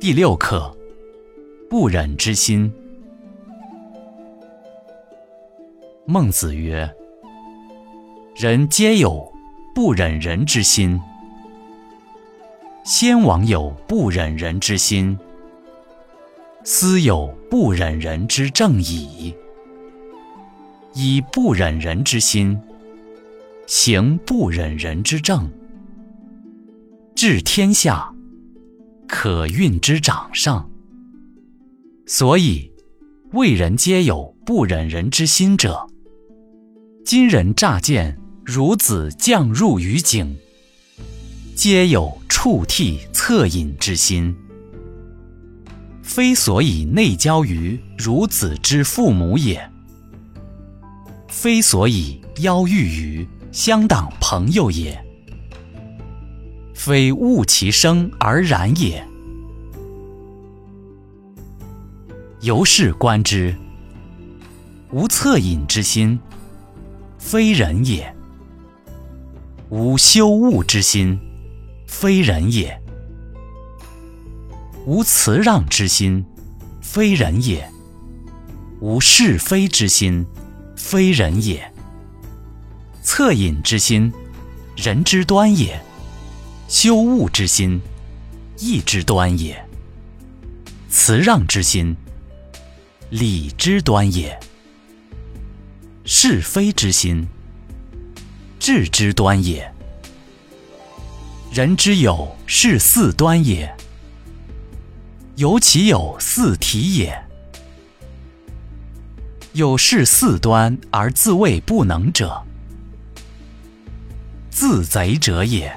第六课：不忍之心。孟子曰：“人皆有不忍人之心。先王有不忍人之心，斯有不忍人之正矣。以不忍人之心，行不忍人之正，治天下。”可运之掌上，所以为人皆有不忍人之心者。今人乍见孺子降入于井，皆有触涕恻隐之心，非所以内交于孺子之父母也，非所以邀遇于乡党朋友也。非恶其生而然也。由是观之，无恻隐之心，非人也；无羞恶之心，非人也；无辞让之心，非人也；无是非之心，非人也。恻隐之心，人之端也。羞恶之心，义之端也；辞让之心，礼之端也；是非之心，智之端也。人之有是四端也，由其有四体也。有是四端而自谓不能者，自贼者也。